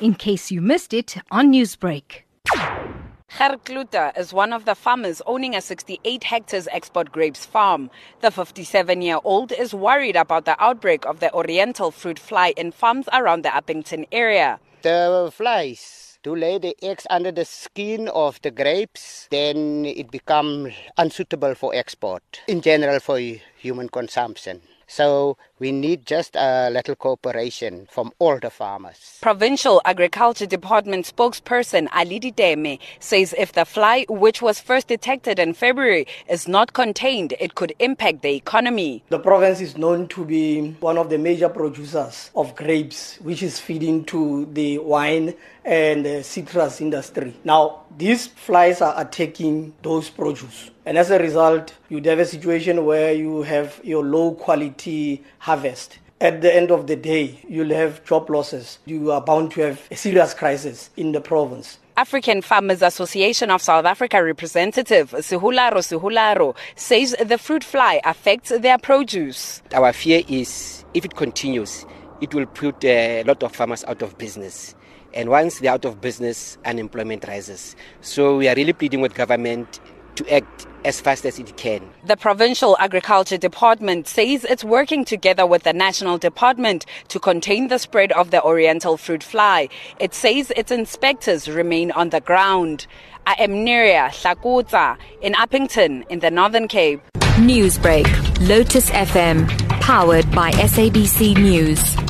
in case you missed it on Newsbreak. Ger Klute is one of the farmers owning a 68 hectares export grapes farm. The 57 year old is worried about the outbreak of the oriental fruit fly in farms around the Upington area. The flies to lay the eggs under the skin of the grapes, then it becomes unsuitable for export, in general for human consumption. So we need just a little cooperation from all the farmers. Provincial Agriculture Department spokesperson Ali Deme says if the fly, which was first detected in February, is not contained, it could impact the economy. The province is known to be one of the major producers of grapes, which is feeding to the wine and the citrus industry. Now, these flies are attacking those produce. And as a result, you'd have a situation where you have your low quality harvest. At the end of the day, you'll have job losses. You are bound to have a serious crisis in the province. African Farmers Association of South Africa representative Sihularo Sihularo says the fruit fly affects their produce. Our fear is if it continues, it will put a lot of farmers out of business. And once they're out of business, unemployment rises. So we are really pleading with government to act as fast as it can. The Provincial Agriculture Department says it's working together with the National Department to contain the spread of the Oriental fruit fly. It says its inspectors remain on the ground. I am Neria Hlakotsa in Upington in the Northern Cape. Newsbreak, Lotus FM, powered by SABC News.